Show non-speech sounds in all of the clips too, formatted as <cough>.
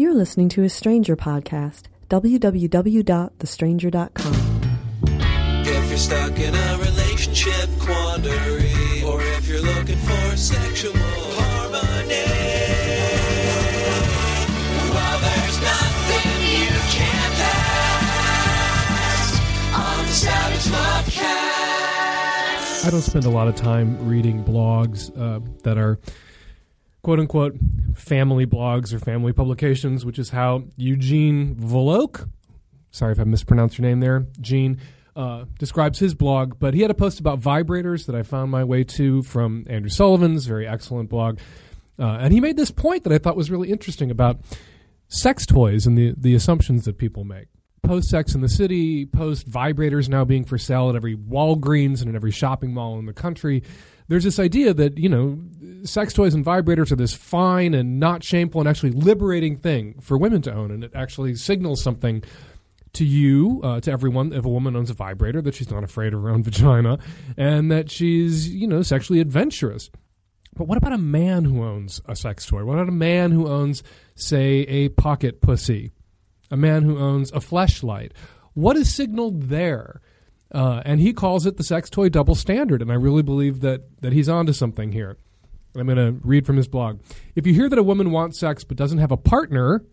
You're listening to a Stranger podcast. www.thestranger.com. If you're stuck in a relationship quandary, or if you're looking for sexual harmony, well, there's nothing you can't ask on the Savage Love Cast. I don't spend a lot of time reading blogs uh, that are quote unquote family blogs or family publications, which is how Eugene Volokh, sorry if I mispronounced your name there, Gene, uh, describes his blog. But he had a post about vibrators that I found my way to from Andrew Sullivan's very excellent blog. Uh, and he made this point that I thought was really interesting about sex toys and the, the assumptions that people make. Post Sex in the City, post vibrators now being for sale at every Walgreens and in every shopping mall in the country. There's this idea that, you know, sex toys and vibrators are this fine and not shameful and actually liberating thing for women to own. And it actually signals something to you, uh, to everyone, if a woman owns a vibrator, that she's not afraid of her own <laughs> vagina and that she's, you know, sexually adventurous. But what about a man who owns a sex toy? What about a man who owns, say, a pocket pussy? A man who owns a fleshlight? What is signaled there? Uh, and he calls it the sex toy double standard. And I really believe that, that he's onto something here. I'm going to read from his blog. If you hear that a woman wants sex but doesn't have a partner,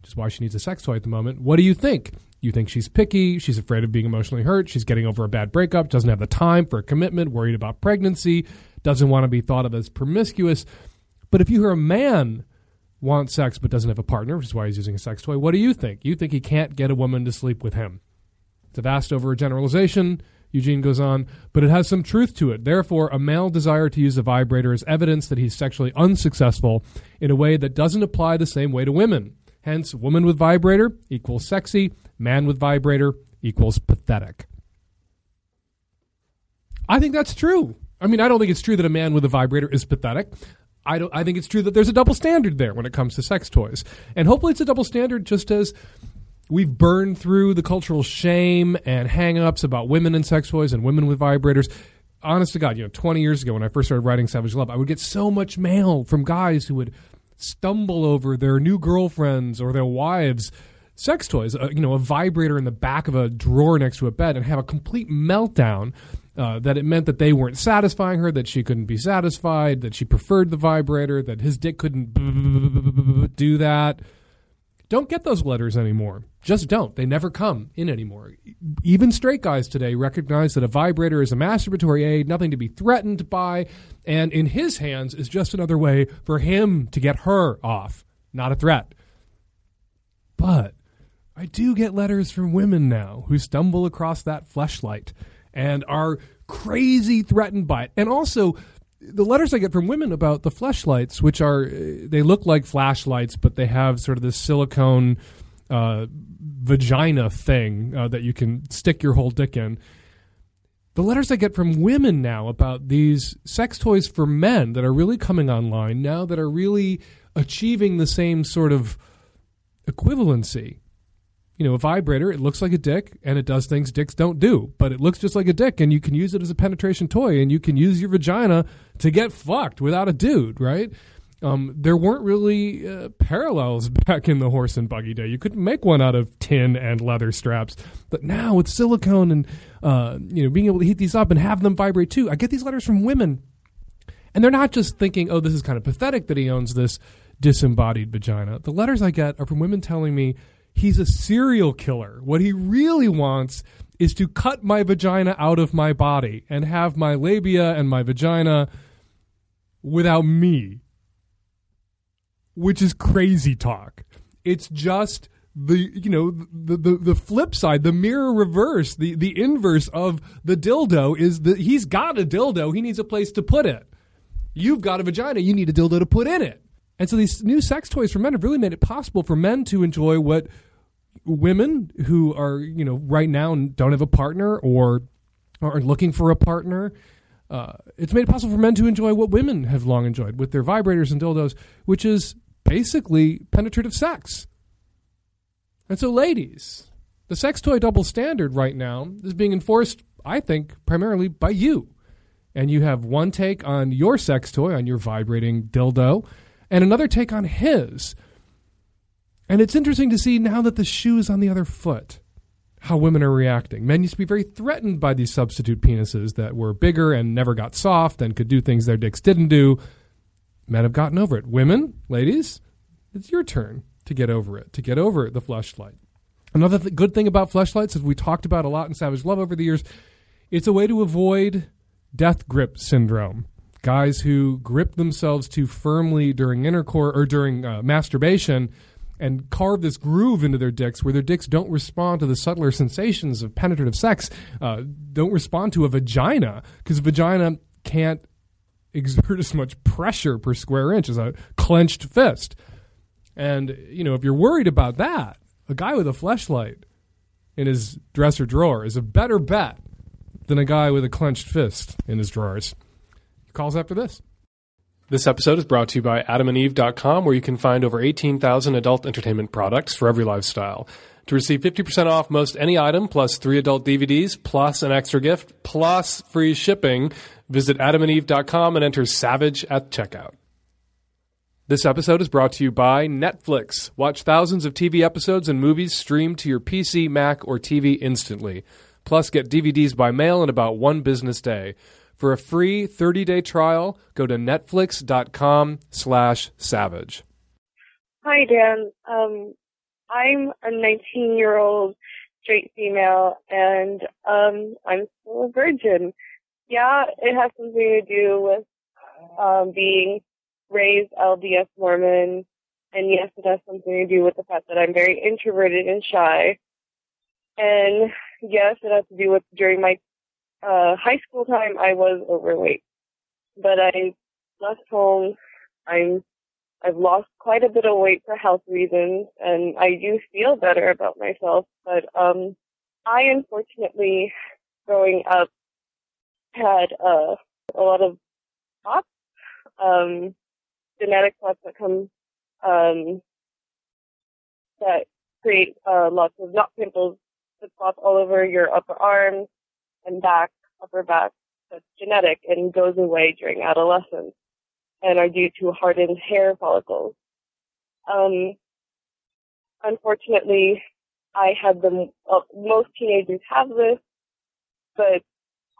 which is why she needs a sex toy at the moment, what do you think? You think she's picky, she's afraid of being emotionally hurt, she's getting over a bad breakup, doesn't have the time for a commitment, worried about pregnancy, doesn't want to be thought of as promiscuous. But if you hear a man wants sex but doesn't have a partner, which is why he's using a sex toy, what do you think? You think he can't get a woman to sleep with him. It's a vast overgeneralization. Eugene goes on, but it has some truth to it. Therefore, a male desire to use a vibrator is evidence that he's sexually unsuccessful in a way that doesn't apply the same way to women. Hence, woman with vibrator equals sexy, man with vibrator equals pathetic. I think that's true. I mean, I don't think it's true that a man with a vibrator is pathetic. I don't I think it's true that there's a double standard there when it comes to sex toys. And hopefully it's a double standard just as we've burned through the cultural shame and hang-ups about women and sex toys and women with vibrators. Honest to God, you know, 20 years ago when I first started writing Savage Love, I would get so much mail from guys who would stumble over their new girlfriends or their wives' sex toys, uh, you know, a vibrator in the back of a drawer next to a bed and have a complete meltdown uh, that it meant that they weren't satisfying her, that she couldn't be satisfied, that she preferred the vibrator, that his dick couldn't do that. Don't get those letters anymore. Just don't. They never come in anymore. Even straight guys today recognize that a vibrator is a masturbatory aid, nothing to be threatened by, and in his hands is just another way for him to get her off, not a threat. But I do get letters from women now who stumble across that fleshlight and are crazy threatened by it. And also, the letters I get from women about the fleshlights, which are they look like flashlights, but they have sort of this silicone uh, vagina thing uh, that you can stick your whole dick in. The letters I get from women now about these sex toys for men that are really coming online now, that are really achieving the same sort of equivalency. You know, a vibrator, it looks like a dick and it does things dicks don't do, but it looks just like a dick and you can use it as a penetration toy and you can use your vagina to get fucked without a dude, right? Um, there weren't really uh, parallels <laughs> back in the horse and buggy day. You couldn't make one out of tin and leather straps, but now with silicone and uh, you know being able to heat these up and have them vibrate too. I get these letters from women, and they're not just thinking, "Oh, this is kind of pathetic that he owns this disembodied vagina." The letters I get are from women telling me he's a serial killer. What he really wants is to cut my vagina out of my body and have my labia and my vagina without me which is crazy talk. It's just the you know the, the the flip side, the mirror reverse, the the inverse of the dildo is that he's got a dildo, he needs a place to put it. You've got a vagina, you need a dildo to put in it. And so these new sex toys for men have really made it possible for men to enjoy what women who are, you know, right now don't have a partner or are looking for a partner uh, it's made it possible for men to enjoy what women have long enjoyed with their vibrators and dildos, which is basically penetrative sex. And so, ladies, the sex toy double standard right now is being enforced, I think, primarily by you. And you have one take on your sex toy, on your vibrating dildo, and another take on his. And it's interesting to see now that the shoe is on the other foot how women are reacting. Men used to be very threatened by these substitute penises that were bigger and never got soft and could do things their dicks didn't do. Men have gotten over it. Women, ladies, it's your turn to get over it, to get over the fleshlight. Another th- good thing about fleshlights, as we talked about a lot in Savage Love over the years, it's a way to avoid death grip syndrome. Guys who grip themselves too firmly during intercourse or during uh, masturbation and carve this groove into their dicks where their dicks don't respond to the subtler sensations of penetrative sex, uh, don't respond to a vagina because a vagina can't exert as much pressure per square inch as a clenched fist. And, you know, if you're worried about that, a guy with a fleshlight in his dresser drawer is a better bet than a guy with a clenched fist in his drawers. He calls after this. This episode is brought to you by adamandeve.com, where you can find over 18,000 adult entertainment products for every lifestyle. To receive 50% off most any item, plus three adult DVDs, plus an extra gift, plus free shipping, visit adamandeve.com and enter SAVAGE at checkout. This episode is brought to you by Netflix. Watch thousands of TV episodes and movies streamed to your PC, Mac, or TV instantly. Plus, get DVDs by mail in about one business day. For a free 30-day trial, go to netflix.com slash savage. Hi, Dan. Um, I'm a 19-year-old straight female, and um, I'm still a virgin. Yeah, it has something to do with um, being raised LDS Mormon, and yes, it has something to do with the fact that I'm very introverted and shy. And yes, it has to do with during my uh, high school time, I was overweight, but I left home. I'm I've lost quite a bit of weight for health reasons, and I do feel better about myself. But um, I unfortunately, growing up, had uh, a lot of spots, um, genetic spots that come um, that create uh, lots of not pimples, but spots all over your upper arms and back, upper back. That's genetic and goes away during adolescence and are due to hardened hair follicles. Um, unfortunately, I had them, well, most teenagers have this, but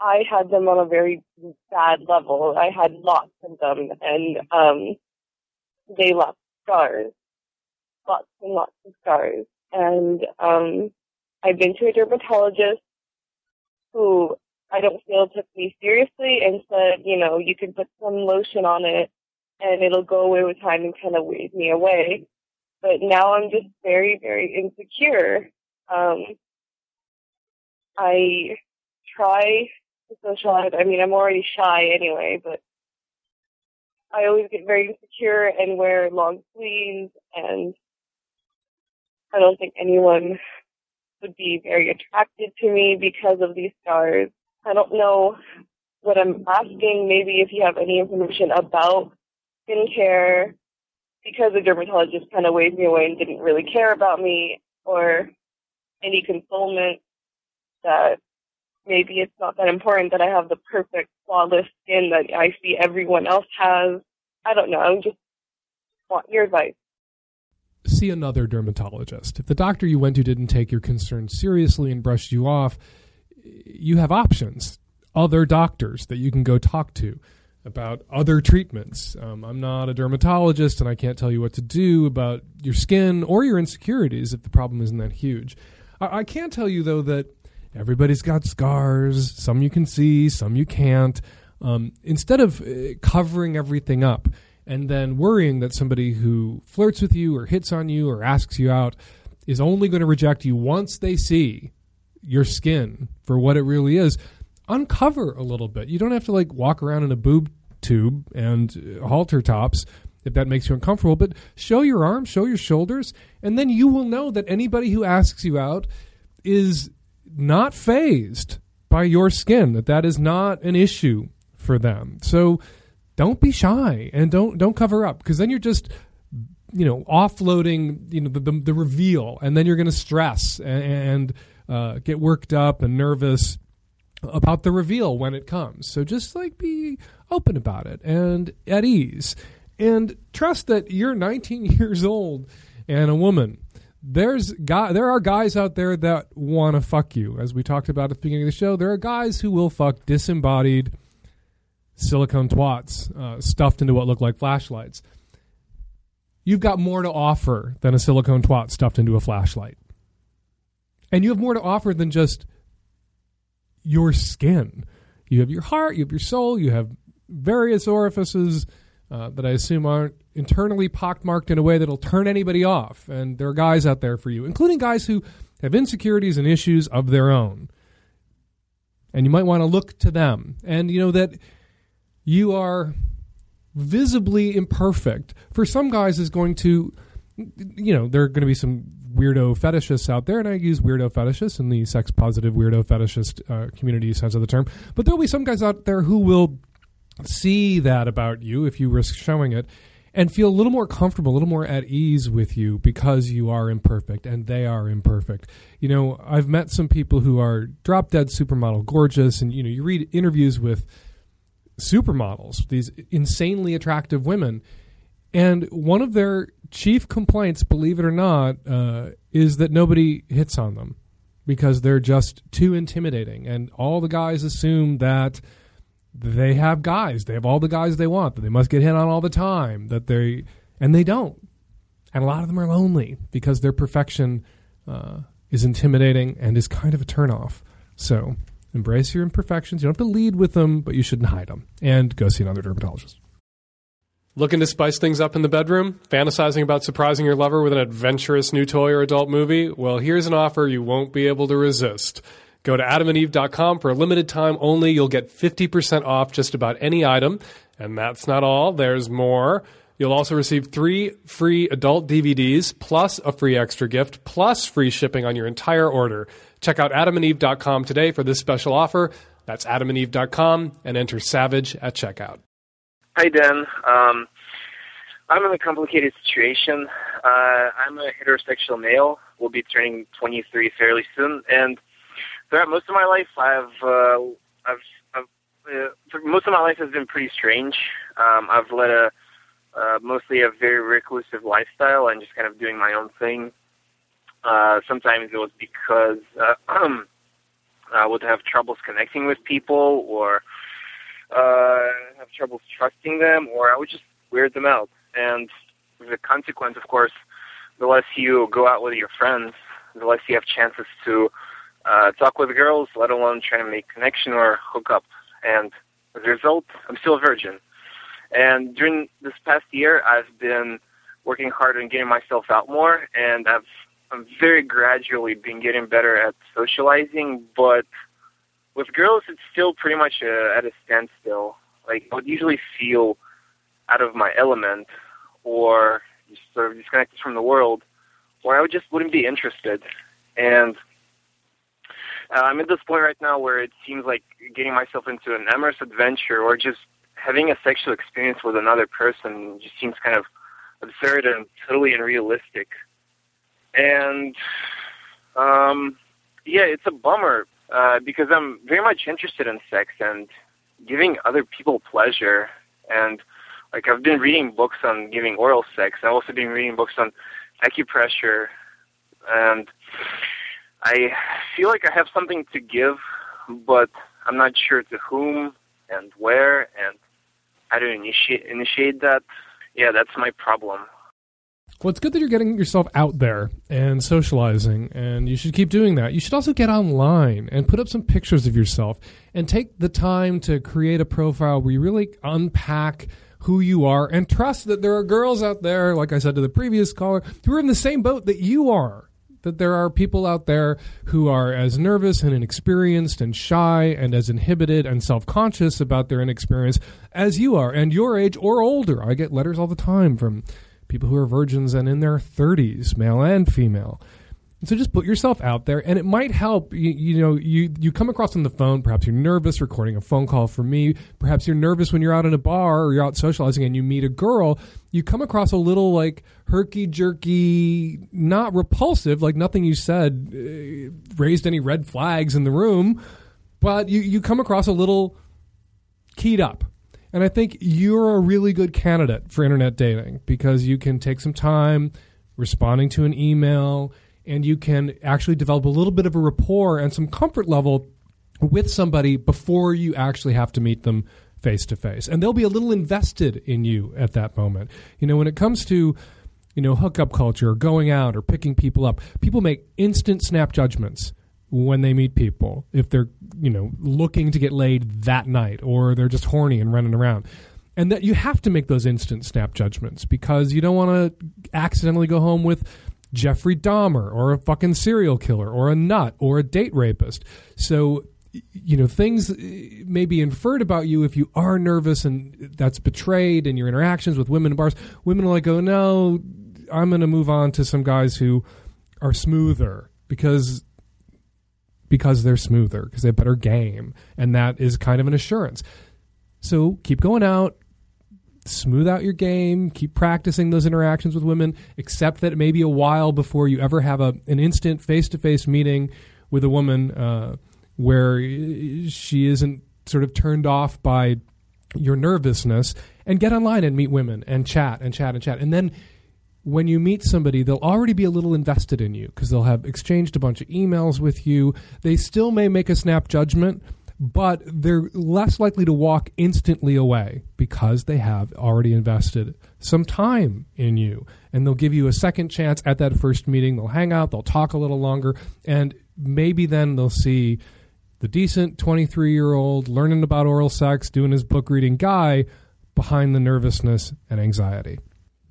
I had them on a very bad level. I had lots of them and, um, they left scars, lots and lots of scars. And, um, I've been to a dermatologist who I don't feel took me seriously and said, you know, you can put some lotion on it and it'll go away with time and kind of wave me away. But now I'm just very, very insecure. Um, I try to socialize. I mean, I'm already shy anyway, but I always get very insecure and wear long sleeves and I don't think anyone would be very attracted to me because of these scars. I don't know what I'm asking. Maybe if you have any information about skincare, because the dermatologist kind of waved me away and didn't really care about me, or any consolement that maybe it's not that important that I have the perfect flawless skin that I see everyone else has. I don't know. I just want your advice see another dermatologist. If the doctor you went to didn't take your concerns seriously and brushed you off, you have options. Other doctors that you can go talk to about other treatments. Um, I'm not a dermatologist and I can't tell you what to do about your skin or your insecurities if the problem isn't that huge. I, I can tell you, though, that everybody's got scars. Some you can see, some you can't. Um, instead of uh, covering everything up, and then worrying that somebody who flirts with you or hits on you or asks you out is only going to reject you once they see your skin for what it really is, uncover a little bit. You don't have to like walk around in a boob tube and uh, halter tops if that makes you uncomfortable, but show your arms, show your shoulders, and then you will know that anybody who asks you out is not fazed by your skin, that that is not an issue for them. So don't be shy and don't don't cover up because then you're just you know offloading you know the the, the reveal and then you're going to stress and, and uh, get worked up and nervous about the reveal when it comes so just like be open about it and at ease and trust that you're 19 <laughs> years old and a woman. There's guy, there are guys out there that want to fuck you. As we talked about at the beginning of the show, there are guys who will fuck disembodied silicone twats uh, stuffed into what look like flashlights. You've got more to offer than a silicone twat stuffed into a flashlight. And you have more to offer than just your skin. You have your heart, you have your soul, you have various orifices uh, that I assume aren't internally pockmarked in a way that'll turn anybody off. And there are guys out there for you, including guys who have insecurities and issues of their own. And you might want to look to them. And you know that you are visibly imperfect. For some guys, is going to, you know, there are going to be some weirdo fetishists out there, and I use weirdo fetishists in the sex positive weirdo fetishist uh, community sense of the term. But there'll be some guys out there who will see that about you if you risk showing it and feel a little more comfortable, a little more at ease with you because you are imperfect and they are imperfect. You know, I've met some people who are drop dead supermodel gorgeous, and you know, you read interviews with supermodels, these insanely attractive women, and one of their chief complaints, believe it or not, uh, is that nobody hits on them because they're just too intimidating, and all the guys assume that they have guys. They have all the guys they want. That they must get hit on all the time. That they and they don't. And a lot of them are lonely because their perfection uh, is intimidating and is kind of a turnoff. So embrace your imperfections. You don't have to lead with them, but you shouldn't hide them. And go see another dermatologist. Looking to spice things up in the bedroom? Fantasizing about surprising your lover with an adventurous new toy or adult movie? Well, here's an offer you won't be able to resist. Go to adamandeve.com for a limited time only. You'll get 50% off just about any item. And that's not all, there's more. You'll also receive three free adult DVDs, plus a free extra gift, plus free shipping on your entire order. Check out adamandeve.com today for this special offer. That's adamandeve.com and enter SAVAGE at checkout. Hi, Dan. Um, I'm in a complicated situation. Uh, I'm a heterosexual male. Will be turning 23 fairly soon, and throughout most of my life, I've uh, I've, I've uh, most of my life has been pretty strange. Um, I've led a uh, mostly a very reclusive lifestyle and just kind of doing my own thing. Uh, sometimes it was because <clears throat> uh, I would have troubles connecting with people, or uh, have troubles trusting them, or I would just weird them out. And the consequence, of course, the less you go out with your friends, the less you have chances to uh, talk with girls, let alone try to make connection or hook up. And as a result, I'm still a virgin. And during this past year, I've been working hard on getting myself out more, and I've I'm very gradually been getting better at socializing. But with girls, it's still pretty much uh, at a standstill. Like I would usually feel out of my element, or just sort of disconnected from the world, or I would just wouldn't be interested. And uh, I'm at this point right now where it seems like getting myself into an amorous adventure or just having a sexual experience with another person just seems kind of absurd and totally unrealistic. And um, yeah, it's a bummer uh, because I'm very much interested in sex and giving other people pleasure. And like I've been reading books on giving oral sex. I've also been reading books on acupressure and I feel like I have something to give, but I'm not sure to whom and where and how to initiate initiate that. Yeah, that's my problem. Well, it's good that you're getting yourself out there and socializing, and you should keep doing that. You should also get online and put up some pictures of yourself and take the time to create a profile where you really unpack who you are and trust that there are girls out there, like I said to the previous caller, who are in the same boat that you are that there are people out there who are as nervous and inexperienced and shy and as inhibited and self conscious about their inexperience as you are, and your age or older. I get letters all the time from people who are virgins and in their 30s, male and female, so just put yourself out there, and it might help. You, you, know, you you come across on the phone. Perhaps you're nervous recording a phone call for me. Perhaps you're nervous when you're out in a bar or you're out socializing and you meet a girl. You come across a little like herky jerky, not repulsive, like nothing you said uh, raised any red flags in the room, but you you come across a little keyed up. And I think you're a really good candidate for internet dating because you can take some time responding to an email, and you can actually develop a little bit of a rapport and some comfort level with somebody before you actually have to meet them face to face. And they'll be a little invested in you at that moment. You know, when it comes to you know, hookup culture or going out or picking people up. People make instant snap judgments when they meet people if they're, you know, looking to get laid that night or they're just horny and running around. And that you have to make those instant snap judgments because you don't want to accidentally go home with Jeffrey Dahmer or a fucking serial killer or a nut or a date rapist. So you know things may be inferred about you if you are nervous and that's betrayed in your interactions with women in bars women will like go no I'm going to move on to some guys who are smoother because because they're smoother because they have better game and that is kind of an assurance. So keep going out, smooth out your game, keep practicing those interactions with women, accept that it may be a while before you ever have a an instant face-to-face meeting with a woman uh, where she isn't sort of turned off by your nervousness and get online and meet women and chat and chat and chat and then when you meet somebody, they'll already be a little invested in you because they'll have exchanged a bunch of emails with you. They still may make a snap judgment, but they're less likely to walk instantly away because they have already invested some time in you. And they'll give you a second chance at that first meeting. They'll hang out, they'll talk a little longer, and maybe then they'll see the decent 23 year old learning about oral sex, doing his book reading guy behind the nervousness and anxiety.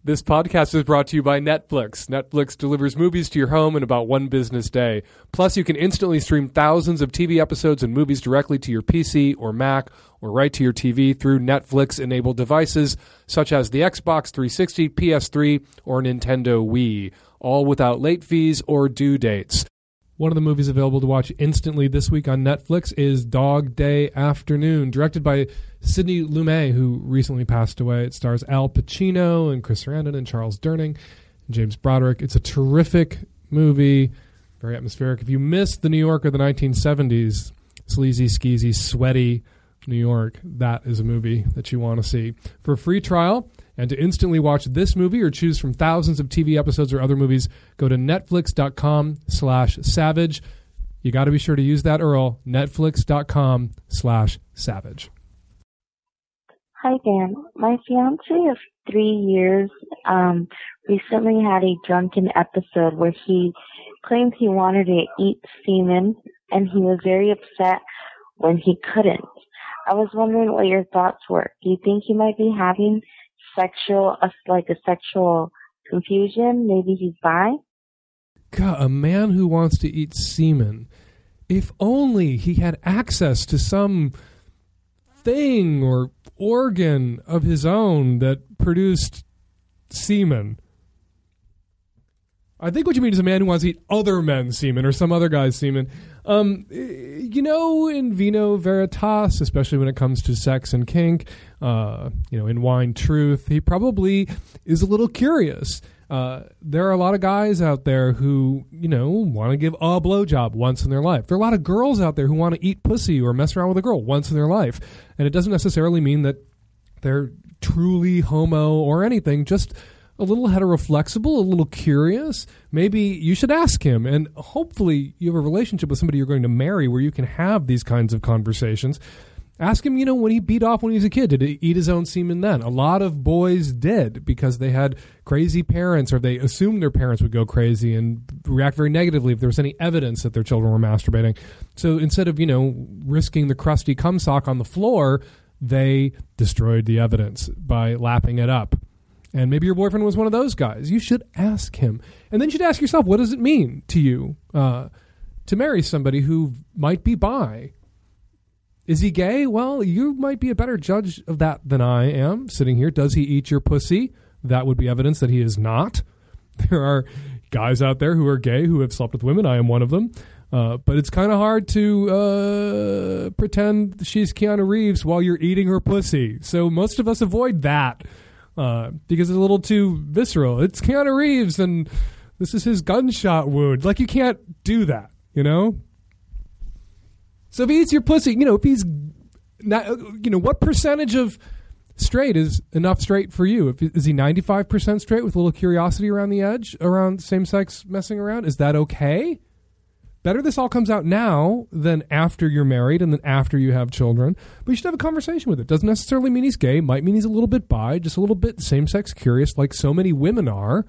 This podcast is brought to you by Netflix. Netflix delivers movies to your home in about one business day. Plus, you can instantly stream thousands of TV episodes and movies directly to your PC or Mac or right to your TV through Netflix enabled devices such as the Xbox 360, PS3, or Nintendo Wii, all without late fees or due dates. One of the movies available to watch instantly this week on Netflix is Dog Day Afternoon, directed by Sidney Lumet, who recently passed away. It stars Al Pacino and Chris Sarandon and Charles Durning and James Broderick. It's a terrific movie, very atmospheric. If you missed the New York of the 1970s, sleazy, skeezy, sweaty New York, that is a movie that you want to see. For a free trial, and to instantly watch this movie or choose from thousands of TV episodes or other movies, go to netflix.com slash savage. You got to be sure to use that URL, netflix.com slash savage. Hi, Dan. My fiance of three years um, recently had a drunken episode where he claimed he wanted to eat semen, and he was very upset when he couldn't. I was wondering what your thoughts were. Do you think he might be having sexual, uh, like a sexual confusion. Maybe he's bi. God, a man who wants to eat semen. If only he had access to some thing or organ of his own that produced semen. I think what you mean is a man who wants to eat other men's semen or some other guy's semen. Um, you know, in vino veritas, especially when it comes to sex and kink, uh, you know, in wine truth, he probably is a little curious. Uh, there are a lot of guys out there who, you know, want to give a blowjob once in their life. There are a lot of girls out there who want to eat pussy or mess around with a girl once in their life. And it doesn't necessarily mean that they're truly homo or anything, just a little heteroflexible, a little curious, maybe you should ask him. And hopefully, you have a relationship with somebody you're going to marry where you can have these kinds of conversations. Ask him, you know, when he beat off when he was a kid, did he eat his own semen then? A lot of boys did because they had crazy parents or they assumed their parents would go crazy and react very negatively if there was any evidence that their children were masturbating. So instead of, you know, risking the crusty cum sock on the floor, they destroyed the evidence by lapping it up and maybe your boyfriend was one of those guys, you should ask him. And then you should ask yourself, what does it mean to you uh, to marry somebody who might be bi? Is he gay? Well, you might be a better judge of that than I am sitting here. Does he eat your pussy? That would be evidence that he is not. <laughs> There are guys out there who are gay who have slept with women. I am one of them. Uh, but it's kind of hard to uh, pretend she's Keanu Reeves while you're eating her pussy. So most of us avoid that uh, because it's a little too visceral. It's Keanu Reeves, and this is his gunshot wound. Like you can't do that, you know. So if he eats your pussy, you know, if he's not, you know, what percentage of straight is enough straight for you. If, is he 95% straight with a little curiosity around the edge around same sex messing around? Is that okay? Better this all comes out now than after you're married and then after you have children. But you should have a conversation with it. Doesn't necessarily mean he's gay. Might mean he's a little bit bi, just a little bit same sex curious, like so many women are.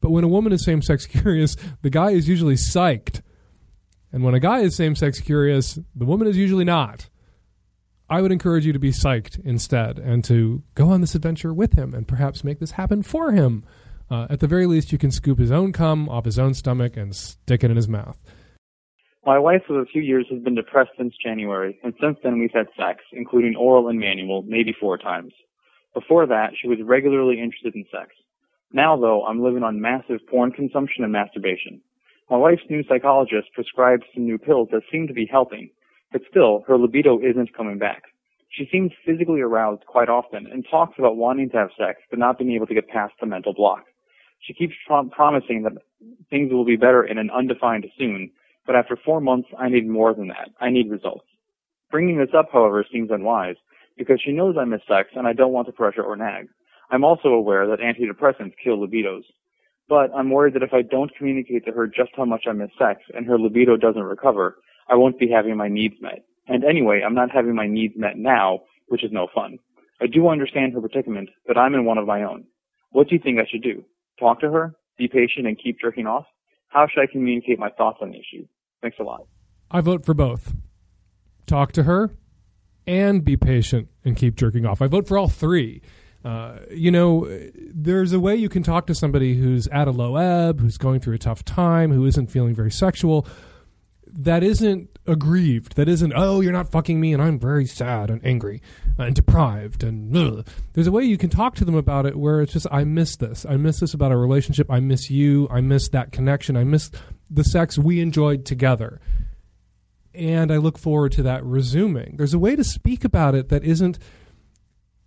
But when a woman is same sex <laughs> curious, the guy is usually psyched. And when a guy is same sex curious, the woman is usually not. I would encourage you to be psyched instead and to go on this adventure with him and perhaps make this happen for him. Uh, at the very least, you can scoop his own cum off his own stomach and stick it in his mouth. My wife of a few years has been depressed since January, and since then we've had sex, including oral and manual, maybe four times. Before that, she was regularly interested in sex. Now, though, I'm living on massive porn consumption and masturbation. My wife's new psychologist prescribed some new pills that seem to be helping, but still, her libido isn't coming back. She seems physically aroused quite often and talks about wanting to have sex, but not being able to get past the mental block. She keeps prom- promising that things will be better in an undefined soon, but after four months, I need more than that. I need results. Bringing this up, however, seems unwise, because she knows I miss sex and I don't want to pressure or nag. I'm also aware that antidepressants kill libidos. But I'm worried that if I don't communicate to her just how much I miss sex and her libido doesn't recover, I won't be having my needs met. And anyway, I'm not having my needs met now, which is no fun. I do understand her predicament, but I'm in one of my own. What do you think I should do? Talk to her? Be patient and keep jerking off? How should I communicate my thoughts on the issue? Thanks a lot. I vote for both. Talk to her and be patient and keep jerking off. I vote for all three. Uh, you know, there's a way you can talk to somebody who's at a low ebb, who's going through a tough time, who isn't feeling very sexual, that isn't aggrieved, that isn't, oh, you're not fucking me and I'm very sad and angry and deprived. And ugh. there's a way you can talk to them about it where it's just, I miss this. I miss this about our relationship. I miss you. I miss that connection. I miss the sex we enjoyed together. And I look forward to that resuming. There's a way to speak about it that isn't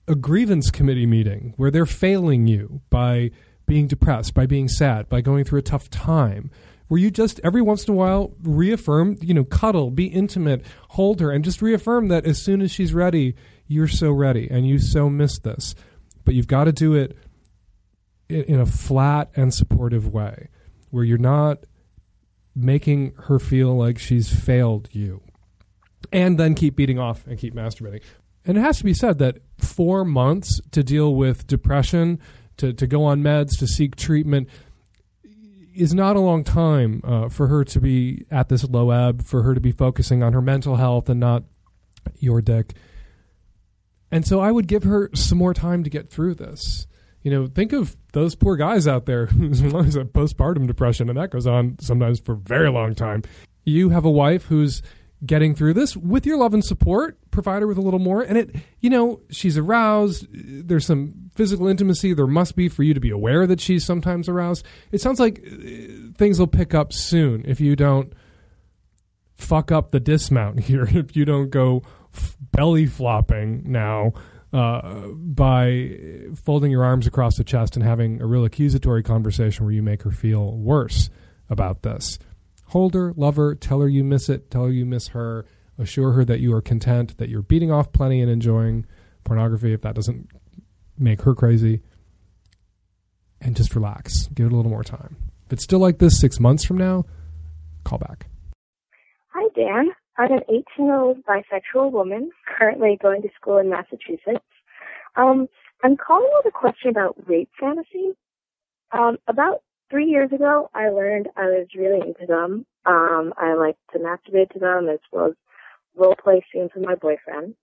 a grievance committee meeting where they're failing you by being depressed, by being sad, by going through a tough time. Where you just every once in a while reaffirm, you know, cuddle, be intimate, hold her, and just reaffirm that as soon as she's ready, you're so ready and you so miss this. But you've got to do it in a flat and supportive way where you're not making her feel like she's failed you. And then keep beating off and keep masturbating. And it has to be said that four months to deal with depression, to, to go on meds, to seek treatment, is not a long time uh, for her to be at this low ebb, for her to be focusing on her mental health and not your dick. And so I would give her some more time to get through this. You know, think of those poor guys out there <laughs> who have postpartum depression, and that goes on sometimes for a very long time. You have a wife who's getting through this with your love and support provide her with a little more and it you know she's aroused. There's some physical intimacy. There must be for you to be aware that she's sometimes aroused. It sounds like uh, things will pick up soon if you don't fuck up the dismount <laughs> here if you don't go belly flopping now uh, by folding your arms across the chest and having a real accusatory conversation where you make her feel worse about this hold her, love her, tell her you miss it, tell her you miss her, assure her that you are content, that you're beating off plenty and enjoying pornography if that doesn't make her crazy. And just relax. Give it a little more time. If it's still like this six months from now, call back. Hi, Dan. I'm an 18 year old bisexual woman currently going to school in Massachusetts. Um, I'm calling with a question about rape fantasy. Um, about three years ago, I learned I was really into them. Um, I like to masturbate to them as well as role play scenes with my boyfriend.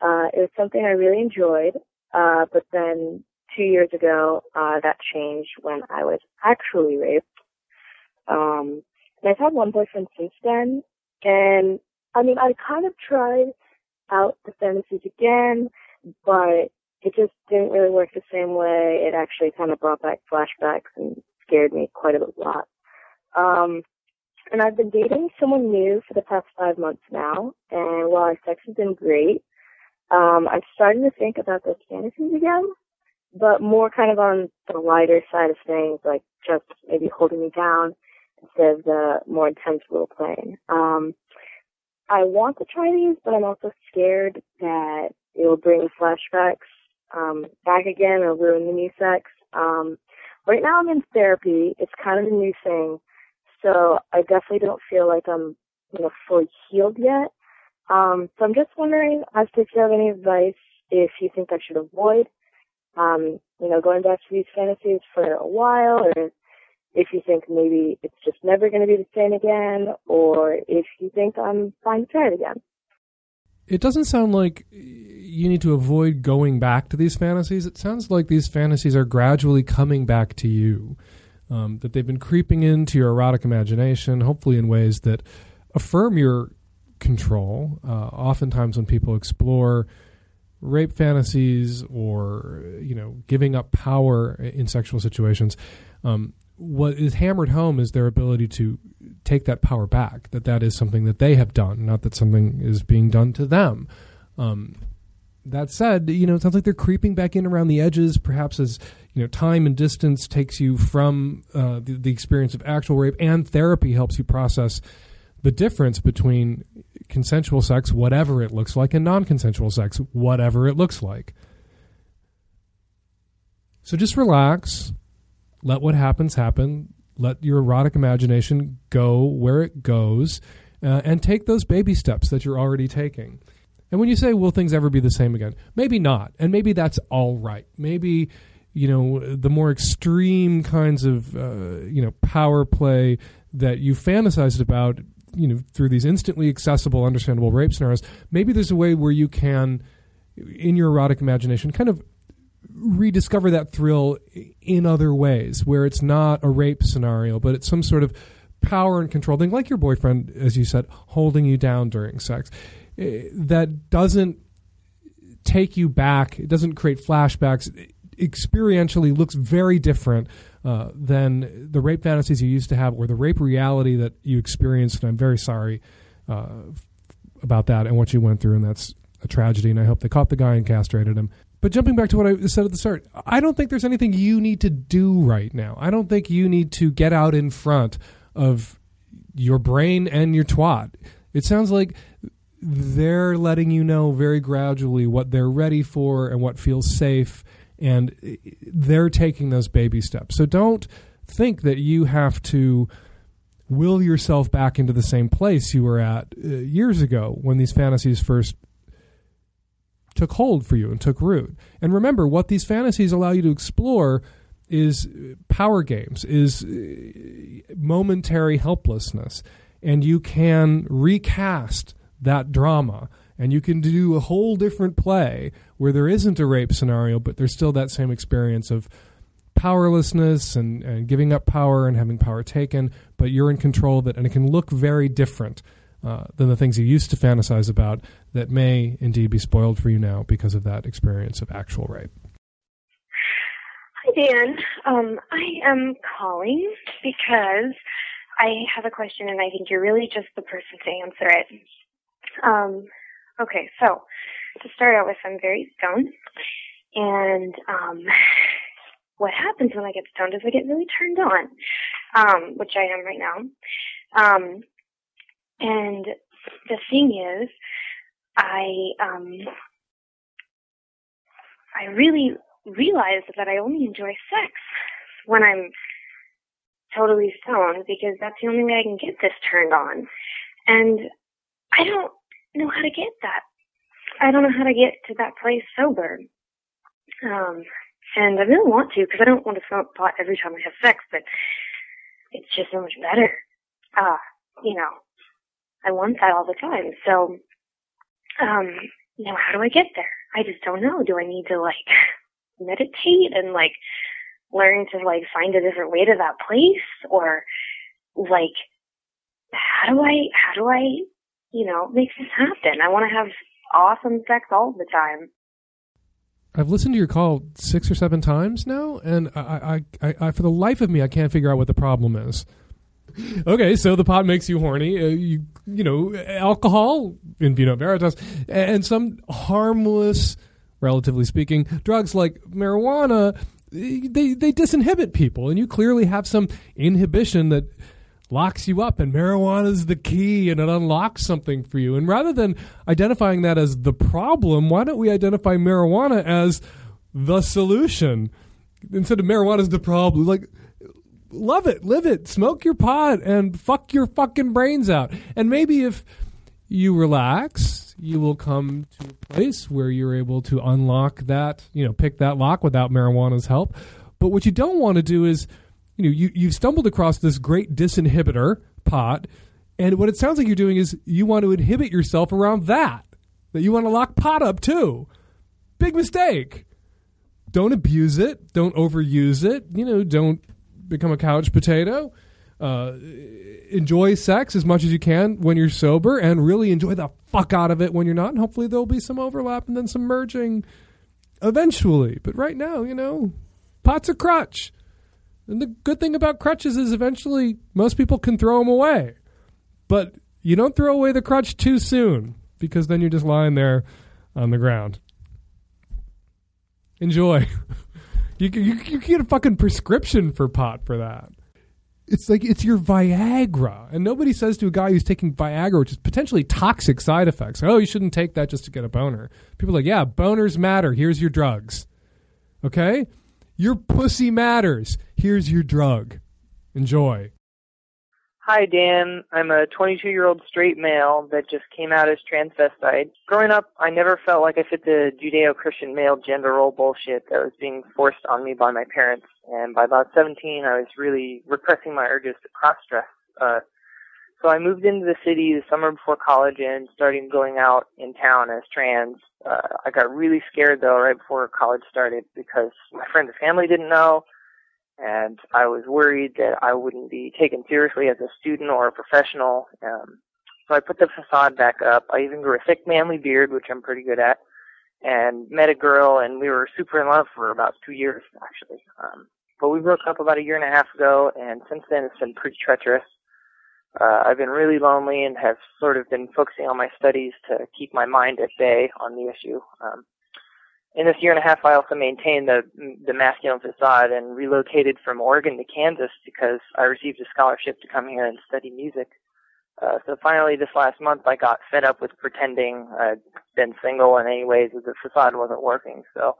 Uh, it was something I really enjoyed. Uh, but then two years ago, uh, that changed when I was actually raped. Um, and I've had one boyfriend since then. And I mean, I kind of tried out the fantasies again, but it just didn't really work the same way. It actually kind of brought back flashbacks and scared me quite a lot. Um, and I've been dating someone new for the past five months now, and while our sex has been great, um, I'm starting to think about those fantasies again, but more kind of on the lighter side of things, like just maybe holding me down of the more intense role playing. Um, I want to try these, but I'm also scared that it will bring flashbacks um, back again or ruin the new sex. Um, right now I'm in therapy. It's kind of a new thing. So I definitely don't feel like I'm, you know, fully healed yet. Um, so I'm just wondering as to if you have any advice if you think I should avoid, um, you know, going back to these fantasies for a while or if you think maybe it's just never going to be the same again or if you think I'm fine to try it again. It doesn't sound like you need to avoid going back to these fantasies. It sounds like these fantasies are gradually coming back to you. Um, that they've been creeping into your erotic imagination, hopefully in ways that affirm your control. Uh, oftentimes, when people explore rape fantasies or you know giving up power in sexual situations, um, what is hammered home is their ability to take that power back. That that is something that they have done, not that something is being done to them. Um, that said, you know, it sounds like they're creeping back in around the edges, perhaps as you know, time and distance takes you from uh, the, the experience of actual rape, and therapy helps you process the difference between consensual sex, whatever it looks like, and non consensual sex, whatever it looks like. So just relax, let what happens happen, let your erotic imagination go where it goes, uh, and take those baby steps that you're already taking. And when you say, will things ever be the same again? Maybe not. And maybe that's all right. Maybe, you know, the more extreme kinds of, uh, you know, power play that you fantasized about, you know, through these instantly accessible, understandable rape scenarios, maybe there's a way where you can, in your erotic imagination, kind of rediscover that thrill in other ways where it's not a rape scenario, but it's some sort of power and control thing, like your boyfriend, as you said, holding you down during sex that doesn't take you back. It doesn't create flashbacks. It experientially looks very different uh, than the rape fantasies you used to have or the rape reality that you experienced. And I'm very sorry uh, about that and what you went through. And that's a tragedy. And I hope they caught the guy and castrated him. But jumping back to what I said at the start, I don't think there's anything you need to do right now. I don't think you need to get out in front of your brain and your twat. It sounds like they're letting you know very gradually what they're ready for and what feels safe and they're taking those baby steps so don't think that you have to will yourself back into the same place you were at uh, years ago when these fantasies first took hold for you and took root. And remember what these fantasies allow you to explore is power games is uh, momentary helplessness. And you can recast that drama and you can do a whole different play where there isn't a rape scenario but there's still that same experience of powerlessness and, and giving up power and having power taken but you're in control of it and it can look very different uh, than the things you used to fantasize about that may indeed be spoiled for you now because of that experience of actual rape Hi, Dan. Um, I am calling because I have a question and I think you're really just the person to answer it. Um, okay, so to start out with, I'm very stoned, and um, what happens when I get stoned is I get really turned on, um, which I am right now. Um, and the thing is, I um, I really realize that I only enjoy sex when I'm totally stoned because that's the only way I can get this turned on. And I don't know how to get that. I don't know how to get to that place sober. Um, and I really want to because I don't want to smoke pot every time I have sex, but it's just so much better. Uh, you know, I want that all the time. So, um, you know, how do I get there? I just don't know. Do I need to like <laughs> meditate and like learn to like find a different way to that place or like how do I how do I you know, make this happen. I want to have awesome sex all the time. I've listened to your call six or seven times now, and I, I, I, I for the life of me, I can't figure out what the problem is. Okay, so the pot makes you horny. Uh, you, you know, alcohol in vino veritas, and some harmless, relatively speaking, drugs like marijuana. They they disinhibit people, and you clearly have some inhibition that locks you up and marijuana is the key and it unlocks something for you. And rather than identifying that as the problem, why don't we identify marijuana as the solution instead of marijuana is the problem. Like, love it, live it, smoke your pot, and fuck your fucking brains out. And maybe if you relax, you will come to a place where you're able to unlock that, you know, pick that lock without marijuana's help. But what you don't want to do is, you know, you, you've stumbled across this great disinhibitor pot, and what it sounds like you're doing is you want to inhibit yourself around that. That you want to lock pot up too. Big mistake. Don't abuse it. Don't overuse it. You know, don't become a couch potato. Uh, enjoy sex as much as you can when you're sober and really enjoy the fuck out of it when you're not. And hopefully there'll be some overlap and then some merging eventually. But right now, you know, pot's a crutch. And the good thing about crutches is eventually most people can throw them away. But you don't throw away the crutch too soon because then you're just lying there on the ground. Enjoy. <laughs> you, you, you get a fucking prescription for pot for that. It's like it's your Viagra. And nobody says to a guy who's taking Viagra, which is potentially toxic side effects, oh, you shouldn't take that just to get a boner. People are like, yeah, boners matter. Here's your drugs. Okay? Your pussy matters. Here's your drug. Enjoy. Hi, Dan. I'm a 22 year old straight male that just came out as transvestite. Growing up, I never felt like I fit the Judeo Christian male gender role bullshit that was being forced on me by my parents. And by about 17, I was really repressing my urges to cross dress. Uh, so I moved into the city the summer before college and started going out in town as trans. Uh, I got really scared though right before college started because my friends and family didn't know and I was worried that I wouldn't be taken seriously as a student or a professional. Um, so I put the facade back up. I even grew a thick manly beard, which I'm pretty good at, and met a girl, and we were super in love for about two years actually. Um, but we broke up about a year and a half ago, and since then it's been pretty treacherous. Uh, I've been really lonely and have sort of been focusing on my studies to keep my mind at bay on the issue. Um, in this year and a half, I also maintained the the masculine facade and relocated from Oregon to Kansas because I received a scholarship to come here and study music. Uh, so finally, this last month, I got fed up with pretending I'd been single in any ways that the facade wasn't working. So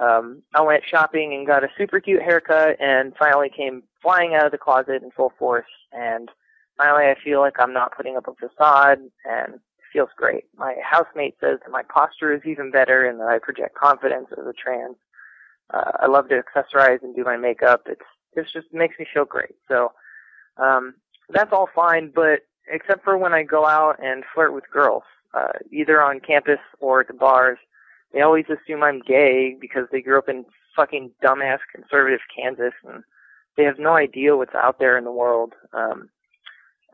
um, I went shopping and got a super cute haircut, and finally came flying out of the closet in full force. And finally, I feel like I'm not putting up a facade, and feels great. My housemate says that my posture is even better and that I project confidence as a trans. Uh, I love to accessorize and do my makeup. It's it just makes me feel great. So um, that's all fine, but except for when I go out and flirt with girls, uh, either on campus or at the bars, they always assume I'm gay because they grew up in fucking dumbass conservative Kansas and they have no idea what's out there in the world. Um,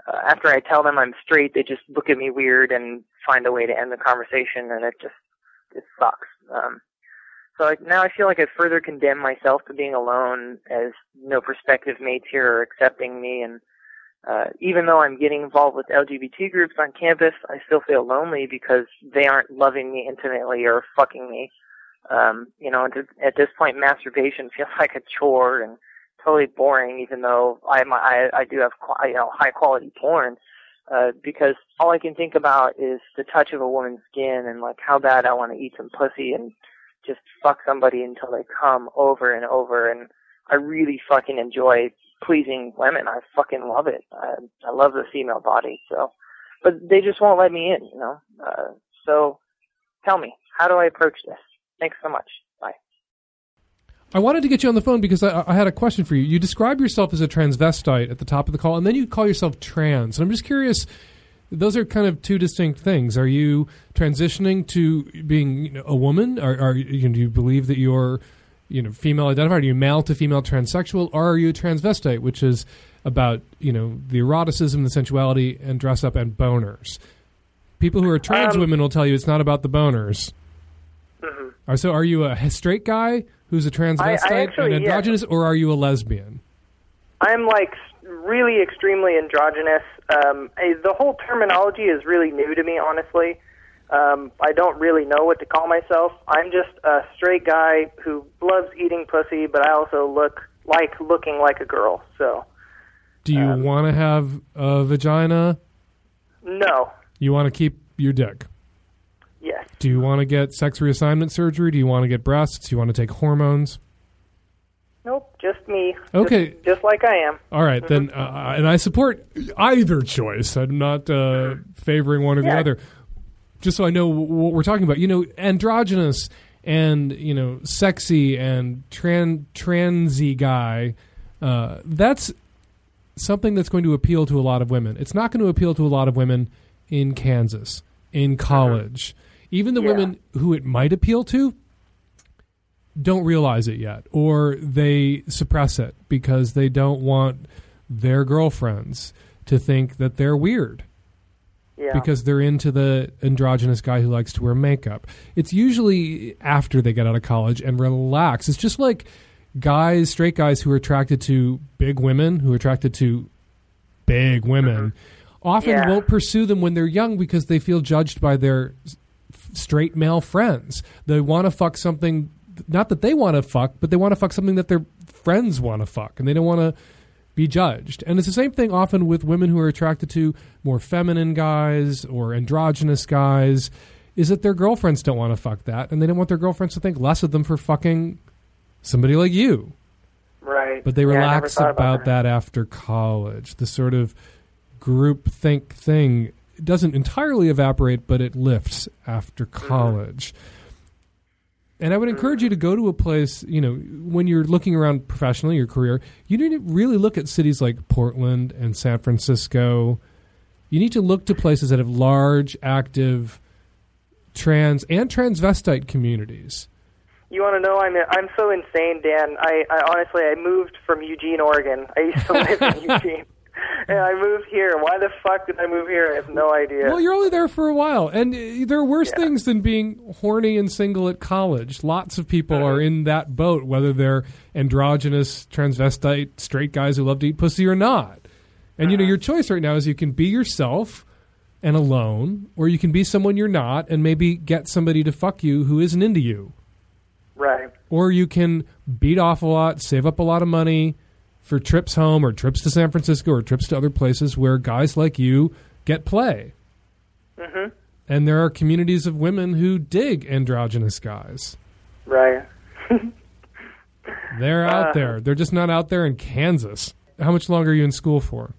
uh, after I tell them I'm straight, they just look at me weird and find a way to end the conversation, and it just it sucks. Um, so like, now I feel like I further condemn myself to being alone, as no prospective mates here are accepting me, and uh, even though I'm getting involved with LGBT groups on campus, I still feel lonely because they aren't loving me intimately or fucking me. Um, you know, at this point, masturbation <laughs> feels like a chore, and totally boring, even though I'm, I I do have you know high quality porn. Uh, because all I can think about is the touch of a woman's skin and like how bad I want to eat some pussy and just fuck somebody until they come over and over. And I really fucking enjoy pleasing women. I fucking love it. I, I love the female body. So, but they just won't let me in, you know. Uh, so, tell me, how do I approach this? Thanks so much. I wanted to get you on the phone because I, I, had a question for you. You describe yourself as a transvestite at the top of the call, and then you call yourself trans. And I'm just curious. Those are kind of two distinct things. Are you transitioning to being you know, a woman? Are, are you, do you believe that you're, you know, female identified? Are you male to female transsexual, or are you a transvestite, which is about you know the eroticism, the sensuality, and dress up and boners? People who are trans um, women will tell you it's not about the boners. Mm-hmm. So, are you a straight guy who's a transvestite I, I actually, and androgynous, yeah. or are you a lesbian? I'm like really extremely androgynous. Um, I, the whole terminology is really new to me, honestly. Um, I don't really know what to call myself. I'm just a straight guy who loves eating pussy, but I also look like looking like a girl. So, do you um, want to have a vagina? No. You want to keep your dick? Yes. Do you want to get sex reassignment surgery? Do you want to get breasts? Do you want to take hormones? Nope, just me. Okay. Just, just like I am. All right, then, uh, and I support either choice. I'm not uh, favoring one or the other. Just so I know what we're talking about. You know, androgynous and you know, sexy and tran transy guy. Uh, that's something that's going to appeal to a lot of women. It's not going to appeal to a lot of women in Kansas, in college. Even the Yeah. women who it might appeal to don't realize it yet, or they suppress it because they don't want their girlfriends to think that they're weird Yeah. because they're into the androgynous guy who likes to wear makeup. It's usually after they get out of college and relax. It's just like guys, straight guys who are attracted to big women, who are attracted to big women, mm-hmm. often Yeah. won't pursue them when they're young because they feel judged by their straight male friends. They want to fuck something, not that they want to fuck, but they want to fuck something that their friends want to fuck, and they don't want to be judged. And it's the same thing often with women who are attracted to more feminine guys or androgynous guys, is that their girlfriends don't want to fuck that, and they don't want their girlfriends to think less of them for fucking somebody like you. right. But they Yeah, relax thought about, that. after college. The sort of group think thing doesn't entirely evaporate, but it lifts after Mm-hmm. college. And I would encourage you to go to a place, you know, when you're looking around professionally, your career, you need to really look at cities like Portland and San Francisco. You need to look to places that have large, active trans and transvestite communities. You want to know? I'm I'm so insane, Dan. I, I honestly I moved from Eugene, Oregon. I used to live in <laughs> Eugene, and I moved here. Why the fuck did I move here? I have no idea. Well, you're only there for a while, and uh, there are worse things than being horny and single at college. Lots of people Mm-hmm. are in that boat, whether they're androgynous, transvestite, straight guys who love to eat pussy or not. And Mm-hmm. you know, your choice right now is you can be yourself and alone, or you can be someone you're not, and maybe get somebody to fuck you who isn't into you. right. Or you can beat off a lot, save up a lot of money for trips home, or trips to San Francisco, or trips to other places where guys like you get play. hmm And there are communities of women who dig androgynous guys. Right. They're <laughs> out Uh. there. They're just not out there in Kansas. How much longer are you in school for?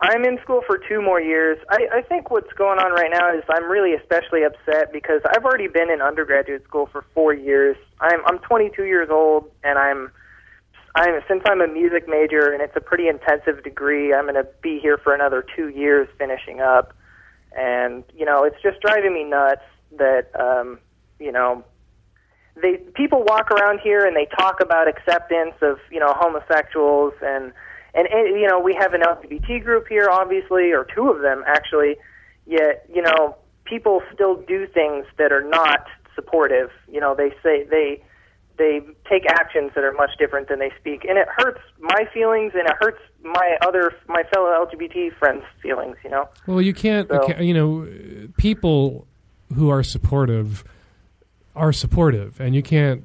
I'm in school for two more years. I, I think what's going on right now is I'm really especially upset because I've already been in undergraduate school for four years. I'm I'm 22 years old, and I'm I'm since I'm a music major and it's a pretty intensive degree. I'm going to be here for another two years finishing up, and you know it's just driving me nuts that um, you know they people walk around here and they talk about acceptance of you know homosexuals and and, and you know we have an LGBT group here obviously or two of them actually yet you know people still do things that are not supportive you know they say they they take actions that are much different than they speak. And it hurts my feelings and it hurts my other my fellow LGBT friends feelings you know? Well, you can't, So- acca- you know, people who are supportive are supportive, and you can't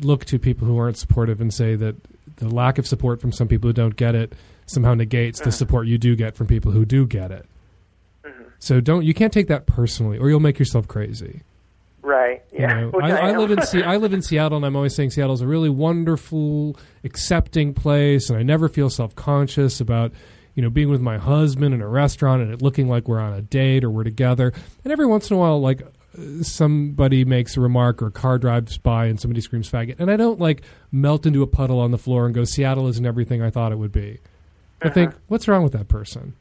look to people who aren't supportive and say that the lack of support from some people who don't get it somehow negates the mm-hmm. support you do get from people who do get it. Mm-hmm. So don't you can't take that personally, or you'll make yourself crazy. Right You yeah know, <laughs> which I, I live in <laughs> Se- I live in Seattle, and I'm always saying Seattle's a really wonderful, accepting place, and I never feel self conscious about you know being with my husband in a restaurant and it looking like we're on a date or we're together. And every once in a while, like uh, somebody makes a remark or a car drives by and somebody screams faggot, and I don't like melt into a puddle on the floor and go Seattle isn't everything I thought it would be. I think what's wrong with that person?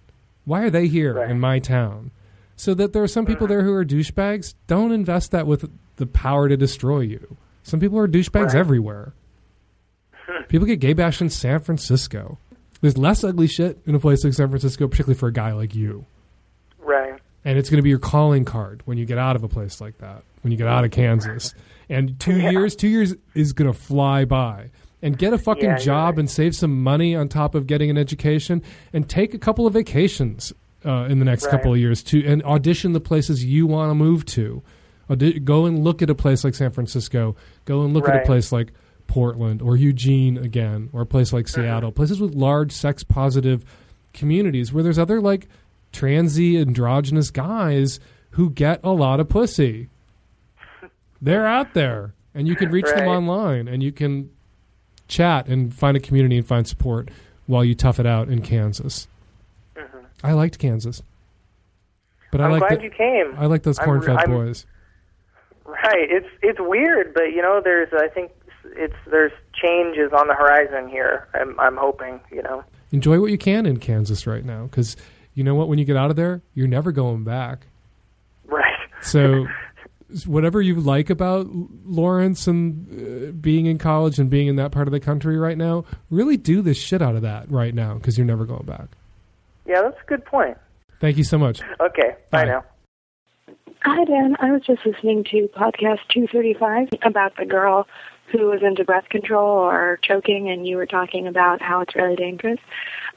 Why are they here Right. in my town? So that there are some people mm-hmm. there who are douchebags. Don't invest that with the power to destroy you. Some people are douchebags Right. everywhere. <laughs> People get gay bashed in San Francisco. There's less ugly shit in a place like San Francisco, particularly for a guy like you. right And it's going to be your calling card when you get out of a place like that, when you get out of Kansas. And two Yeah. years, two years is going to fly by. And get a fucking Yeah, job right. and save some money on top of getting an education, and take a couple of vacations uh, in the next Right. couple of years to and audition the places you want to move to. Audi- go and look at a place like San Francisco. Go and look at a place like Portland or Eugene again, or a place like Uh-huh. Seattle. Places with large sex positive communities where there's other like transy androgynous guys who get a lot of pussy. <laughs> They're out there, and you can reach them online, and you can chat and find a community and find support while you tough it out in Kansas. I liked Kansas, but I I'm like glad the- you came. I like those I'm- corn-fed boys. Right. It's it's weird, but you know, there's I think it's there's changes on the horizon here. I'm I'm hoping. You know. Enjoy what you can in Kansas right now, because you know what? When you get out of there, you're never going back. Right. So, <laughs> whatever you like about Lawrence and uh, being in college and being in that part of the country right now, really do the shit out of that right now because you're never going back. Yeah, that's a good point. Thank you so much. Okay. Bye, Bye. now. Hi, Dan. I was just listening to podcast 235 about the girl who was into breath control or choking, and you were talking about how it's really dangerous.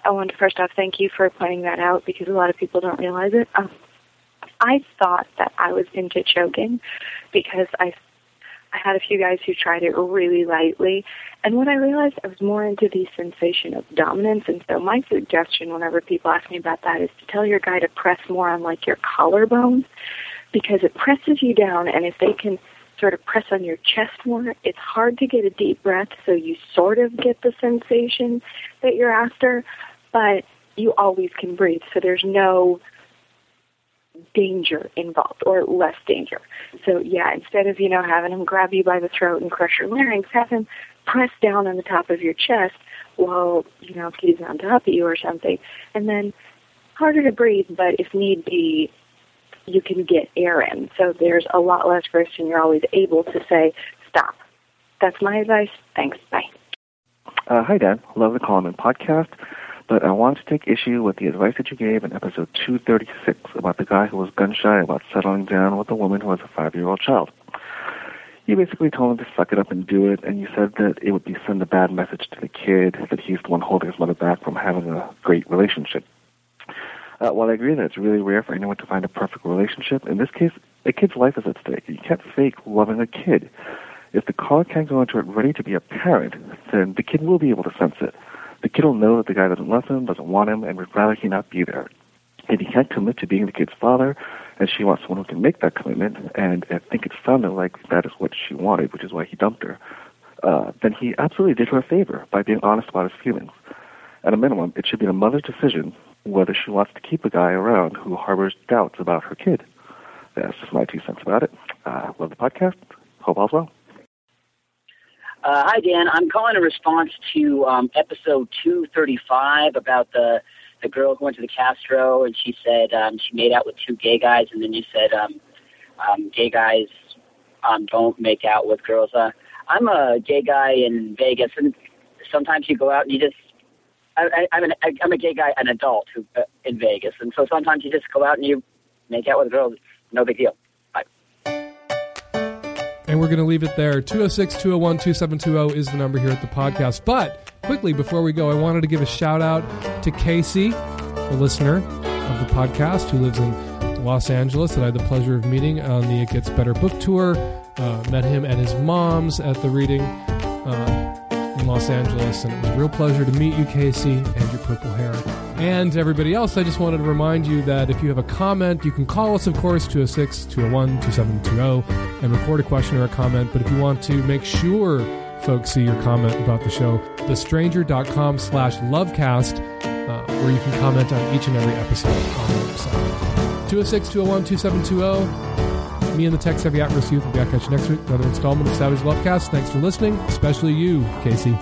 I wanted to first off thank you for pointing that out because a lot of people don't realize it. Um, I thought that I was into choking because I I had a few guys who tried it really lightly, and when I realized I was more into the sensation of dominance, and so my suggestion whenever people ask me about that is to tell your guy to press more on like your collarbone because it presses you down, and if they can sort of press on your chest more, it's hard to get a deep breath, so you sort of get the sensation that you're after, but you always can breathe, so there's no danger involved or less danger. So yeah, instead of, you know, having him grab you by the throat and crush your larynx, have him press down on the top of your chest while, you know, he's on top of you or something. And then harder to breathe, but if need be, you can get air in. So there's a lot less risk and you're always able to say, stop. That's my advice. Thanks. Bye. Uh, hi, Dan. Love the Column and podcast, but I want to take issue with the advice that you gave in episode 236 about the guy who was gun shy about settling down with a woman who has a five year old child. You basically told him to suck it up and do it, and you said that it would be send a bad message to the kid that he's the one holding his mother back from having a great relationship. Uh, while I agree that it's really rare for anyone to find a perfect relationship, in this case, a kid's life is at stake. You can't fake loving a kid. If the caller can't go into it ready to be a parent, then the kid will be able to sense it. The kid will know that the guy doesn't love him, doesn't want him, and would rather he not be there. And he can't commit to being the kid's father, and she wants someone who can make that commitment, and I think it sounded like that is what she wanted, which is why he dumped her. Uh, then he absolutely did her a favor by being honest about his feelings. At a minimum, it should be the mother's decision whether she wants to keep a guy around who harbors doubts about her kid. That's just my two cents about it. Uh, love the podcast. Hope all's well. Uh, hi, Dan. I'm calling in response to um, episode 235 about the the girl who went to the Castro and she said um, she made out with two gay guys, and then you said um, um, gay guys um, don't make out with girls. Uh, I'm a gay guy in Vegas, and sometimes you go out and you just. I, I, I'm an I, I'm a gay guy, an adult who uh, in Vegas, and so sometimes you just go out and you make out with girls. No big deal. And we're going to leave it there. 206 201 2720 is the number here at the podcast. But quickly, before we go, I wanted to give a shout out to Casey, a listener of the podcast who lives in Los Angeles that I had the pleasure of meeting on the It Gets Better book tour. Uh, met him and his mom's at the reading uh, in Los Angeles, and it was a real pleasure to meet you, Casey, and your purple hair. And everybody else, I just wanted to remind you that if you have a comment, you can call us, of course, 206 201 2720 and record a question or a comment. But if you want to make sure folks see your comment about the show, thestranger.com slash lovecast, uh, where you can comment on each and every episode on the website. 206 201 2720. Me and the Tech Savvy At Risk Youth will be back at you next week. Another installment of Savage Lovecast. Thanks for listening, especially you, Casey.